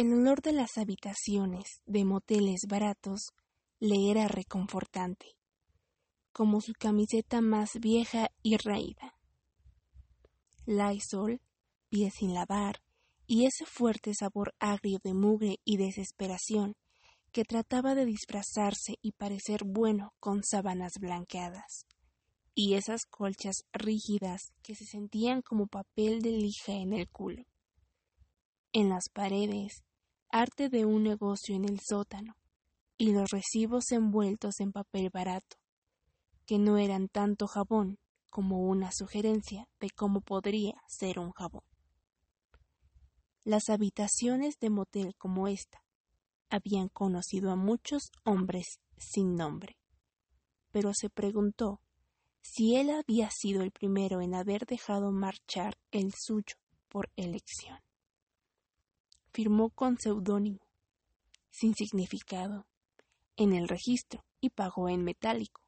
El olor de las habitaciones de moteles baratos le era reconfortante, como su camiseta más vieja y raída. Lysol, pies sin lavar, y ese fuerte sabor agrio de mugre y desesperación que trataba de disfrazarse y parecer bueno con sábanas blanqueadas, y esas colchas rígidas que se sentían como papel de lija en el culo. En las paredes, arte de un negocio en el sótano, y los recibos envueltos en papel barato, que no eran tanto jabón como una sugerencia de cómo podría ser un jabón. Las habitaciones de motel como esta habían conocido a muchos hombres sin nombre, pero se preguntó si él había sido el primero en haber dejado marchar el suyo por elección. Firmó con seudónimo, sin significado, en el registro y pagó en metálico.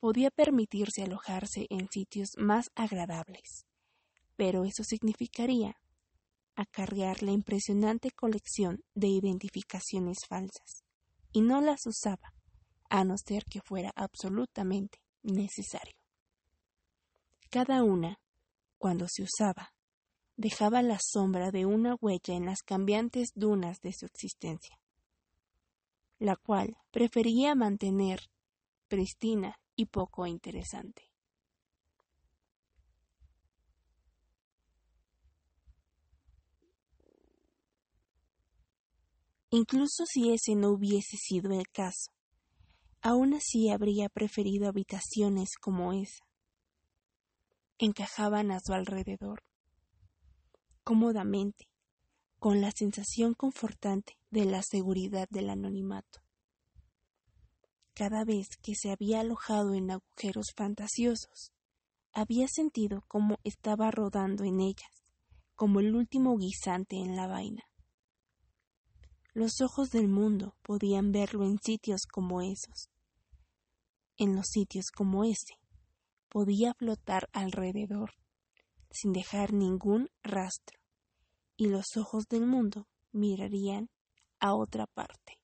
Podía permitirse alojarse en sitios más agradables, pero eso significaría acarrear la impresionante colección de identificaciones falsas, y no las usaba, a no ser que fuera absolutamente necesario. Cada una, cuando se usaba, dejaba la sombra de una huella en las cambiantes dunas de su existencia, la cual prefería mantener pristina y poco interesante. Incluso si ese no hubiese sido el caso, aún así habría preferido habitaciones como esa. Encajaban a su alrededor, cómodamente, con la sensación confortante de la seguridad del anonimato. Cada vez que se había alojado en agujeros fantasiosos, había sentido cómo estaba rodando en ellas, como el último guisante en la vaina. Los ojos del mundo podían verlo en sitios como esos. En los sitios como ese, podía flotar alrededor, sin dejar ningún rastro, y los ojos del mundo mirarían a otra parte.